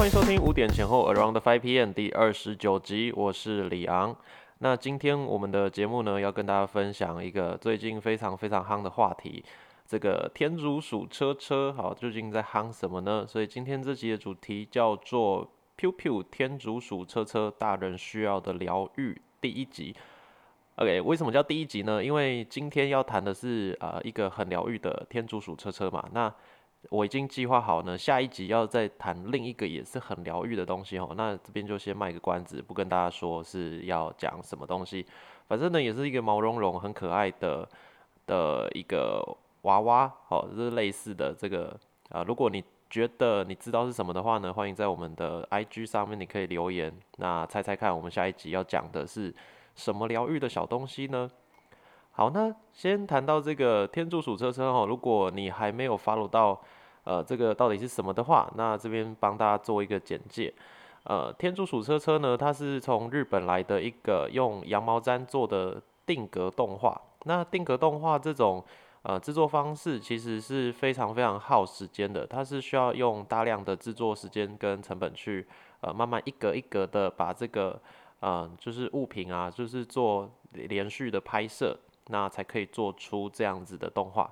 欢迎收听五点前后 Around Five PM 第二十九集，我是李昂。那今天我们的节目呢，要跟大家分享一个最近非常非常夯的话题，这个天竺鼠车车，好，究竟在夯什么呢？所以今天这集的主题叫做 “Piu Piu 天竺鼠车车大人需要的疗愈”第一集。OK，为什么叫第一集呢？因为今天要谈的是呃一个很疗愈的天竺鼠车车嘛。那我已经计划好呢，下一集要再谈另一个也是很疗愈的东西哦。那这边就先卖个关子，不跟大家说是要讲什么东西。反正呢，也是一个毛茸茸、很可爱的的一个娃娃，哦，是类似的这个啊。如果你觉得你知道是什么的话呢，欢迎在我们的 IG 上面你可以留言，那猜猜看，我们下一集要讲的是什么疗愈的小东西呢？好，那先谈到这个天竺鼠车车哦。如果你还没有 follow 到，呃，这个到底是什么的话，那这边帮大家做一个简介。呃，天竺鼠车车呢，它是从日本来的一个用羊毛毡做的定格动画。那定格动画这种呃制作方式，其实是非常非常耗时间的。它是需要用大量的制作时间跟成本去呃慢慢一格一格的把这个呃就是物品啊，就是做连续的拍摄。那才可以做出这样子的动画。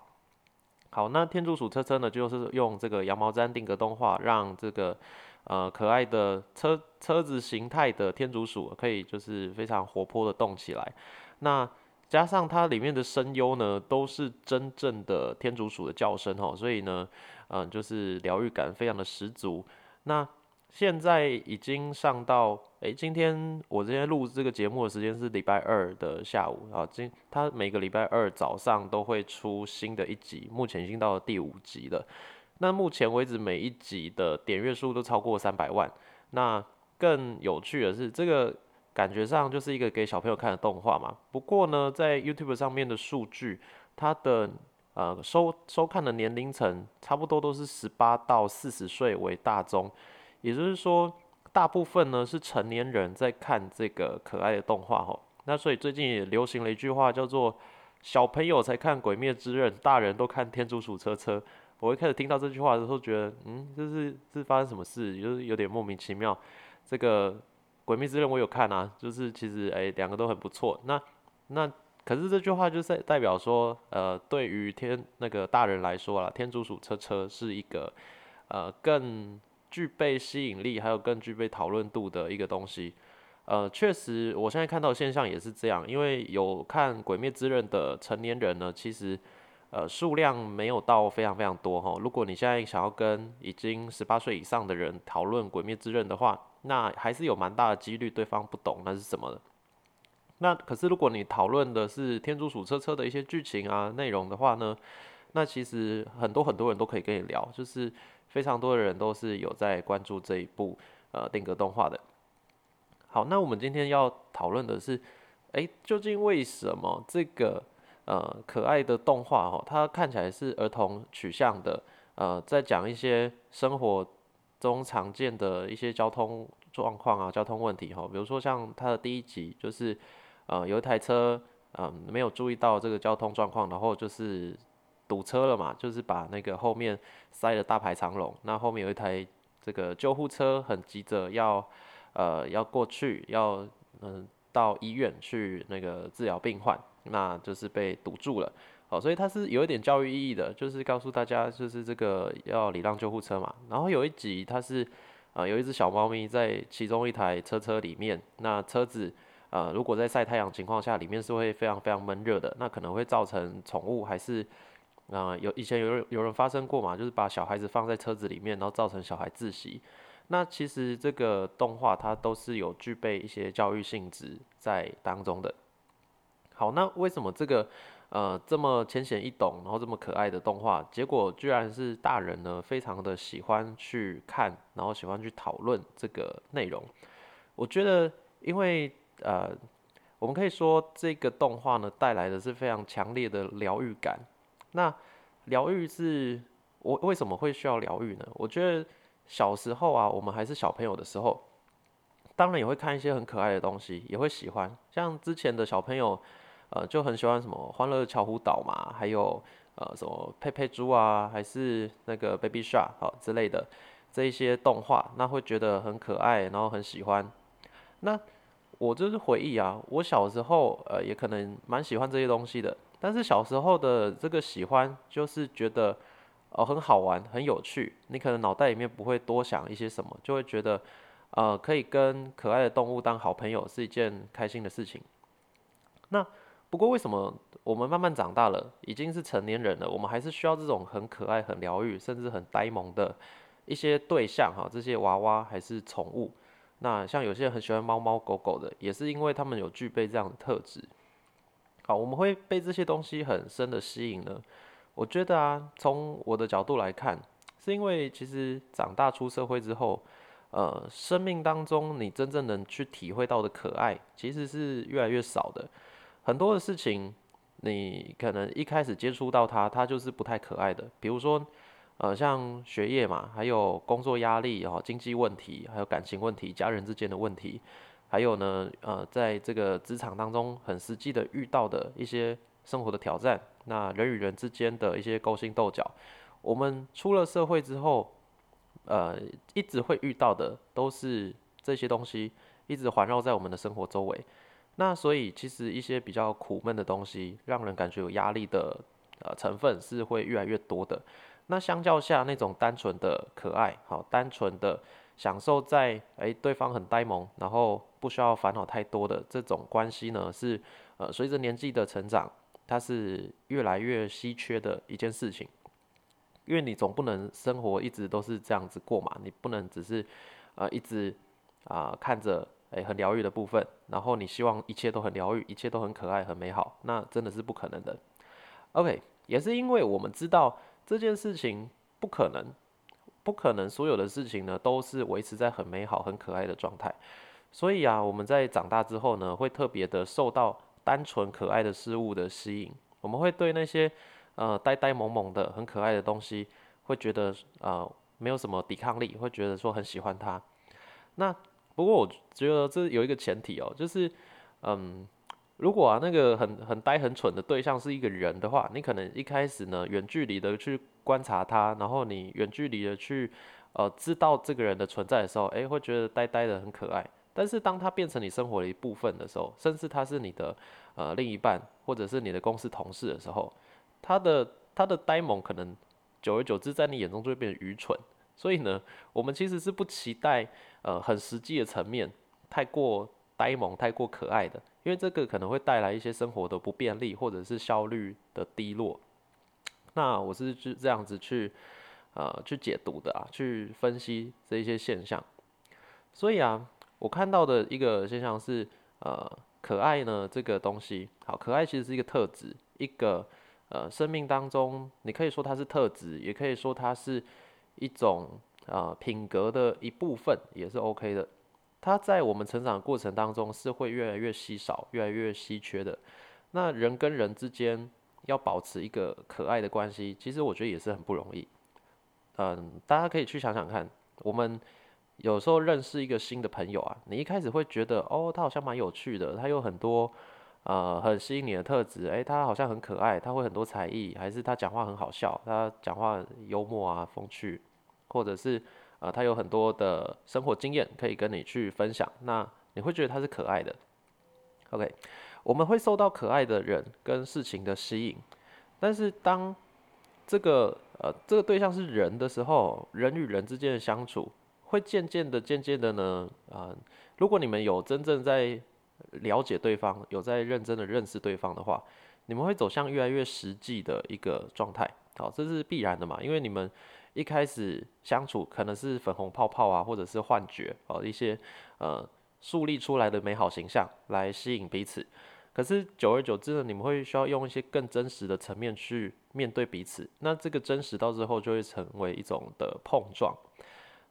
好，那天竺鼠车车呢，就是用这个羊毛毡定格动画，让这个呃可爱的车车子形态的天竺鼠可以就是非常活泼的动起来。那加上它里面的声优呢，都是真正的天竺鼠的叫声哦，所以呢，嗯，就是疗愈感非常的十足。那现在已经上到，诶，今天我今天录这个节目的时间是礼拜二的下午啊。今他每个礼拜二早上都会出新的一集，目前已经到了第五集了。那目前为止每一集的点阅数都超过三百万。那更有趣的是，这个感觉上就是一个给小朋友看的动画嘛。不过呢，在 YouTube 上面的数据，它的呃收收看的年龄层差不多都是十八到四十岁为大宗。也就是说，大部分呢是成年人在看这个可爱的动画吼。那所以最近也流行了一句话，叫做“小朋友才看鬼灭之刃，大人都看天竺鼠车车”。我一开始听到这句话的时候，觉得嗯，这是是发生什么事，就是有点莫名其妙。这个鬼灭之刃我有看啊，就是其实诶两个都很不错。那那可是这句话就是代表说，呃，对于天那个大人来说啦，天竺鼠车车是一个呃更。具备吸引力，还有更具备讨论度的一个东西。呃，确实，我现在看到现象也是这样。因为有看《鬼灭之刃》的成年人呢，其实呃数量没有到非常非常多哈。如果你现在想要跟已经十八岁以上的人讨论《鬼灭之刃》的话，那还是有蛮大的几率对方不懂那是什么的。那可是如果你讨论的是《天竺鼠车车》的一些剧情啊内容的话呢，那其实很多很多人都可以跟你聊，就是。非常多的人都是有在关注这一部呃定格动画的。好，那我们今天要讨论的是，哎，究竟为什么这个呃可爱的动画哦，它看起来是儿童取向的，呃，在讲一些生活中常见的一些交通状况啊、交通问题哈，比如说像它的第一集就是呃有一台车嗯没有注意到这个交通状况，然后就是。堵车了嘛，就是把那个后面塞了大排长龙。那后面有一台这个救护车，很急着要呃要过去，要嗯到医院去那个治疗病患，那就是被堵住了。好，所以它是有一点教育意义的，就是告诉大家，就是这个要礼让救护车嘛。然后有一集它是呃有一只小猫咪在其中一台车车里面，那车子呃如果在晒太阳情况下，里面是会非常非常闷热的，那可能会造成宠物还是。啊，有以前有人有人发生过嘛？就是把小孩子放在车子里面，然后造成小孩窒息。那其实这个动画它都是有具备一些教育性质在当中的。好，那为什么这个呃这么浅显易懂，然后这么可爱的动画，结果居然是大人呢非常的喜欢去看，然后喜欢去讨论这个内容？我觉得，因为呃，我们可以说这个动画呢带来的是非常强烈的疗愈感。那疗愈是我为什么会需要疗愈呢？我觉得小时候啊，我们还是小朋友的时候，当然也会看一些很可爱的东西，也会喜欢。像之前的小朋友，呃，就很喜欢什么《欢乐巧虎岛》嘛，还有呃什么佩佩猪啊，还是那个 Baby Shark 好之类的。这一些动画，那会觉得很可爱，然后很喜欢。那我就是回忆啊，我小时候呃也可能蛮喜欢这些东西的，但是小时候的这个喜欢就是觉得哦很好玩，很有趣，你可能脑袋里面不会多想一些什么，就会觉得呃可以跟可爱的动物当好朋友是一件开心的事情。那不过为什么我们慢慢长大了，已经是成年人了，我们还是需要这种很可爱、很疗愈，甚至很呆萌的一些对象哈，这些娃娃还是宠物？那像有些人很喜欢猫猫狗狗的，也是因为他们有具备这样的特质。好，我们会被这些东西很深的吸引呢。我觉得啊，从我的角度来看，是因为其实长大出社会之后，呃，生命当中你真正能去体会到的可爱，其实是越来越少的。很多的事情，你可能一开始接触到它，它就是不太可爱的。比如说。呃，像学业嘛，还有工作压力哦，经济问题，还有感情问题，家人之间的问题，还有呢，呃，在这个职场当中很实际的遇到的一些生活的挑战，那人与人之间的一些勾心斗角，我们出了社会之后，呃，一直会遇到的都是这些东西，一直环绕在我们的生活周围。那所以其实一些比较苦闷的东西，让人感觉有压力的呃成分是会越来越多的。那相较下，那种单纯的可爱，好单纯的享受在诶对方很呆萌，然后不需要烦恼太多的这种关系呢，是呃随着年纪的成长，它是越来越稀缺的一件事情。因为你总不能生活一直都是这样子过嘛，你不能只是呃一直啊看着诶很疗愈的部分，然后你希望一切都很疗愈，一切都很可爱很美好，那真的是不可能的。OK，也是因为我们知道。这件事情不可能，不可能，所有的事情呢都是维持在很美好、很可爱的状态。所以啊，我们在长大之后呢，会特别的受到单纯可爱的事物的吸引。我们会对那些呃呆呆萌萌的、很可爱的东西，会觉得呃没有什么抵抗力，会觉得说很喜欢它。那不过我觉得这有一个前提哦，就是嗯。如果啊，那个很很呆很蠢的对象是一个人的话，你可能一开始呢，远距离的去观察他，然后你远距离的去，呃，知道这个人的存在的时候，诶，会觉得呆呆的很可爱。但是当他变成你生活的一部分的时候，甚至他是你的呃另一半，或者是你的公司同事的时候，他的他的呆萌可能久而久之在你眼中就会变得愚蠢。所以呢，我们其实是不期待呃很实际的层面太过呆萌、太过可爱的。因为这个可能会带来一些生活的不便利，或者是效率的低落。那我是是这样子去呃去解读的啊，去分析这一些现象。所以啊，我看到的一个现象是，呃，可爱呢这个东西，好，可爱其实是一个特质，一个呃生命当中，你可以说它是特质，也可以说它是一种呃品格的一部分，也是 OK 的。它在我们成长过程当中是会越来越稀少、越来越稀缺的。那人跟人之间要保持一个可爱的关系，其实我觉得也是很不容易。嗯，大家可以去想想看，我们有时候认识一个新的朋友啊，你一开始会觉得哦，他好像蛮有趣的，他有很多呃很吸引你的特质，诶，他好像很可爱，他会很多才艺，还是他讲话很好笑，他讲话幽默啊、风趣，或者是。啊，他有很多的生活经验可以跟你去分享，那你会觉得他是可爱的。OK，我们会受到可爱的人跟事情的吸引，但是当这个呃这个对象是人的时候，人与人之间的相处会渐渐的、渐渐的呢，啊，如果你们有真正在了解对方，有在认真的认识对方的话，你们会走向越来越实际的一个状态。好，这是必然的嘛，因为你们。一开始相处可能是粉红泡泡啊，或者是幻觉哦，一些呃树立出来的美好形象来吸引彼此。可是久而久之呢，你们会需要用一些更真实的层面去面对彼此。那这个真实到最后就会成为一种的碰撞。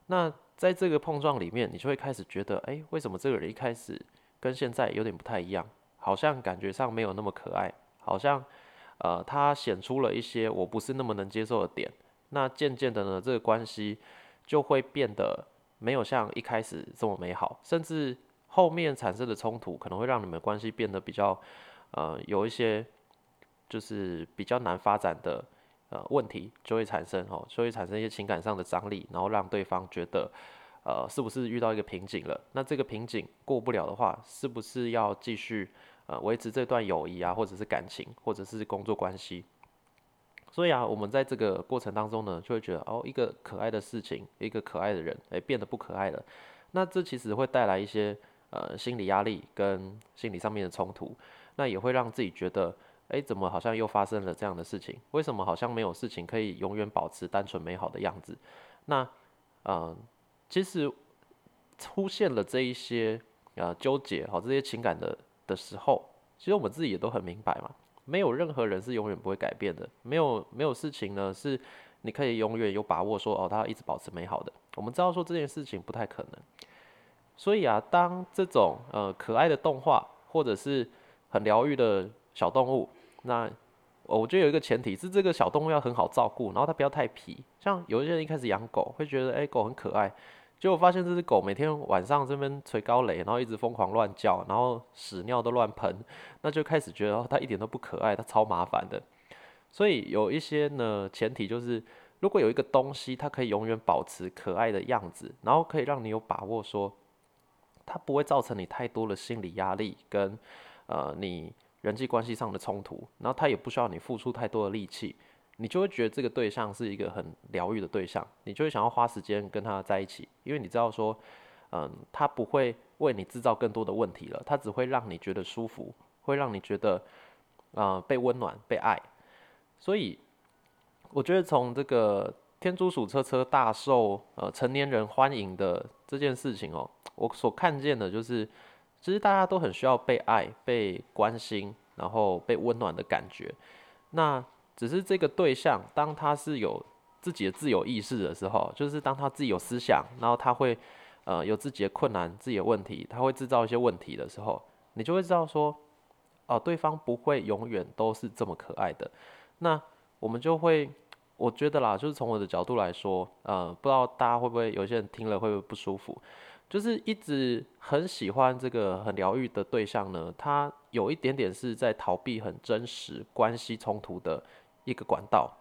那在这个碰撞里面，你就会开始觉得，哎，为什么这个人一开始跟现在有点不太一样？好像感觉上没有那么可爱，好像呃他显出了一些我不是那么能接受的点。那渐渐的呢，这个关系就会变得没有像一开始这么美好，甚至后面产生的冲突可能会让你们关系变得比较，呃，有一些就是比较难发展的呃问题就会产生哦，就会产生一些情感上的张力，然后让对方觉得呃是不是遇到一个瓶颈了？那这个瓶颈过不了的话，是不是要继续呃维持这段友谊啊，或者是感情，或者是工作关系？所以啊，我们在这个过程当中呢，就会觉得哦，一个可爱的事情，一个可爱的人，诶，变得不可爱了。那这其实会带来一些呃心理压力跟心理上面的冲突，那也会让自己觉得，诶，怎么好像又发生了这样的事情？为什么好像没有事情可以永远保持单纯美好的样子？那呃，其实出现了这一些呃纠结哈，这些情感的的时候，其实我们自己也都很明白嘛。没有任何人是永远不会改变的，没有没有事情呢是你可以永远有把握说哦，它一直保持美好的。我们知道说这件事情不太可能，所以啊，当这种呃可爱的动画或者是很疗愈的小动物，那我觉得有一个前提是这个小动物要很好照顾，然后它不要太皮。像有一些人一开始养狗会觉得哎狗很可爱。结果发现这只狗每天晚上这边捶高雷，然后一直疯狂乱叫，然后屎尿都乱喷，那就开始觉得它一点都不可爱，它超麻烦的。所以有一些呢，前提就是，如果有一个东西，它可以永远保持可爱的样子，然后可以让你有把握说，它不会造成你太多的心理压力跟呃你人际关系上的冲突，然后它也不需要你付出太多的力气。你就会觉得这个对象是一个很疗愈的对象，你就会想要花时间跟他在一起，因为你知道说，嗯，他不会为你制造更多的问题了，他只会让你觉得舒服，会让你觉得，呃，被温暖、被爱。所以，我觉得从这个天竺鼠车车大受呃成年人欢迎的这件事情哦，我所看见的就是，其实大家都很需要被爱、被关心，然后被温暖的感觉。那只是这个对象，当他是有自己的自由意识的时候，就是当他自己有思想，然后他会呃有自己的困难、自己的问题，他会制造一些问题的时候，你就会知道说，哦，对方不会永远都是这么可爱的。那我们就会，我觉得啦，就是从我的角度来说，呃，不知道大家会不会有些人听了会不会不舒服？就是一直很喜欢这个很疗愈的对象呢，他有一点点是在逃避很真实关系冲突的。一个管道，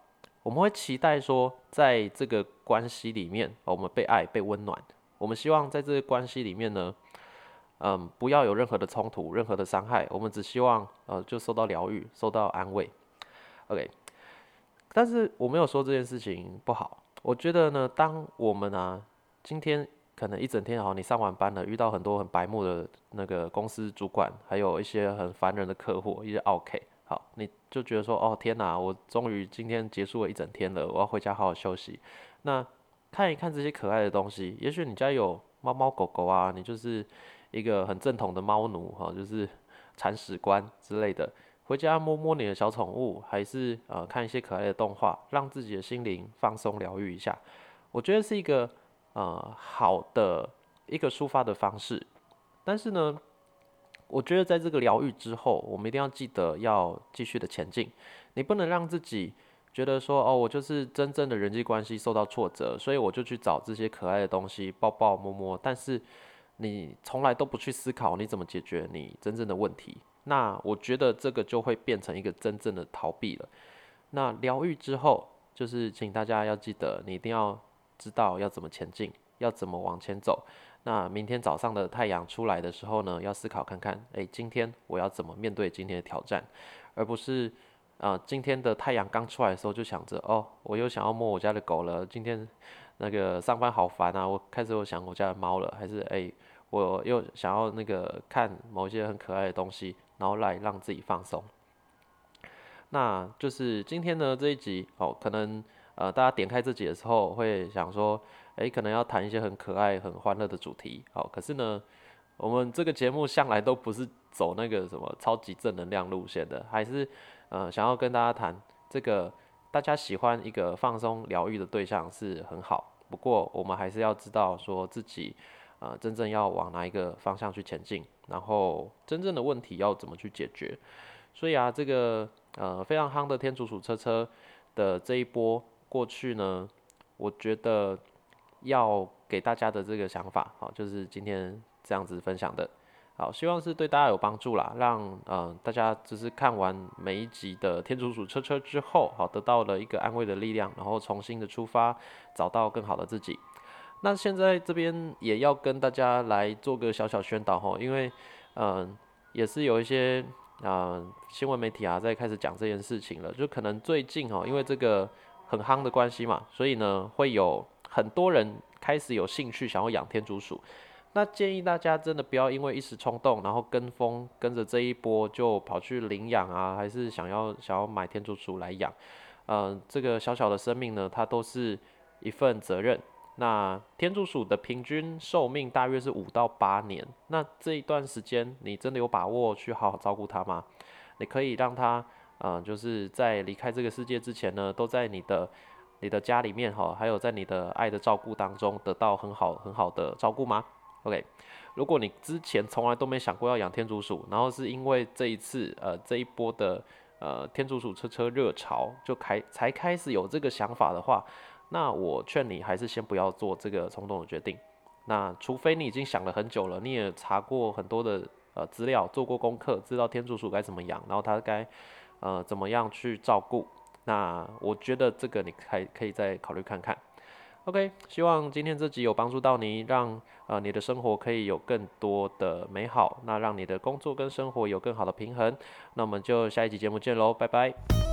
我们会期待说，在这个关系里面，我们被爱、被温暖。我们希望在这个关系里面呢，嗯，不要有任何的冲突、任何的伤害。我们只希望，呃，就受到疗愈、受到安慰。OK，但是我没有说这件事情不好。我觉得呢，当我们啊，今天可能一整天，好，你上完班了，遇到很多很白目的那个公司主管，还有一些很烦人的客户，一些 OK。好，你就觉得说，哦天哪，我终于今天结束了一整天了，我要回家好好休息。那看一看这些可爱的东西，也许你家有猫猫狗狗啊，你就是一个很正统的猫奴哈，就是铲屎官之类的。回家摸摸你的小宠物，还是呃看一些可爱的动画，让自己的心灵放松疗愈一下，我觉得是一个呃好的一个抒发的方式。但是呢。我觉得在这个疗愈之后，我们一定要记得要继续的前进。你不能让自己觉得说，哦，我就是真正的人际关系受到挫折，所以我就去找这些可爱的东西抱抱摸摸。但是你从来都不去思考你怎么解决你真正的问题。那我觉得这个就会变成一个真正的逃避了。那疗愈之后，就是请大家要记得，你一定要知道要怎么前进，要怎么往前走。那明天早上的太阳出来的时候呢，要思考看看，诶，今天我要怎么面对今天的挑战，而不是，啊，今天的太阳刚出来的时候就想着，哦，我又想要摸我家的狗了，今天那个上班好烦啊，我开始我想我家的猫了，还是诶，我又想要那个看某一些很可爱的东西，然后来让自己放松。那就是今天呢这一集哦，可能呃大家点开这集的时候会想说。诶，可能要谈一些很可爱、很欢乐的主题，好，可是呢，我们这个节目向来都不是走那个什么超级正能量路线的，还是呃想要跟大家谈这个大家喜欢一个放松疗愈的对象是很好，不过我们还是要知道说自己呃真正要往哪一个方向去前进，然后真正的问题要怎么去解决。所以啊，这个呃非常夯的天竺鼠车车的这一波过去呢，我觉得。要给大家的这个想法，好，就是今天这样子分享的。好，希望是对大家有帮助啦，让嗯大家只是看完每一集的天竺鼠车车之后，好得到了一个安慰的力量，然后重新的出发，找到更好的自己。那现在这边也要跟大家来做个小小宣导哈，因为嗯也是有一些啊新闻媒体啊在开始讲这件事情了，就可能最近哦，因为这个很夯的关系嘛，所以呢会有很多人开始有兴趣想要养天竺鼠。那建议大家真的不要因为一时冲动，然后跟风跟着这一波就跑去领养啊，还是想要想要买天竺鼠来养。嗯，这个小小的生命呢，它都是一份责任。那天竺鼠的平均寿命大约是五到八年。那这一段时间，你真的有把握去好好照顾它吗？你可以让它，嗯，就是在离开这个世界之前呢，都在你的你的家里面哈，还有在你的爱的照顾当中得到很好很好的照顾吗？OK，如果你之前从来都没想过要养天竺鼠，然后是因为这一次呃这一波的呃天竺鼠车车热潮就开才开始有这个想法的话，那我劝你还是先不要做这个冲动的决定。那除非你已经想了很久了，你也查过很多的呃资料，做过功课，知道天竺鼠该怎么养，然后它该呃怎么样去照顾，那我觉得这个你还可以再考虑看看。OK，希望今天这集有帮助到你，让呃你的生活可以有更多的美好，那让你的工作跟生活有更好的平衡。那我们就下一集节目见喽，拜拜。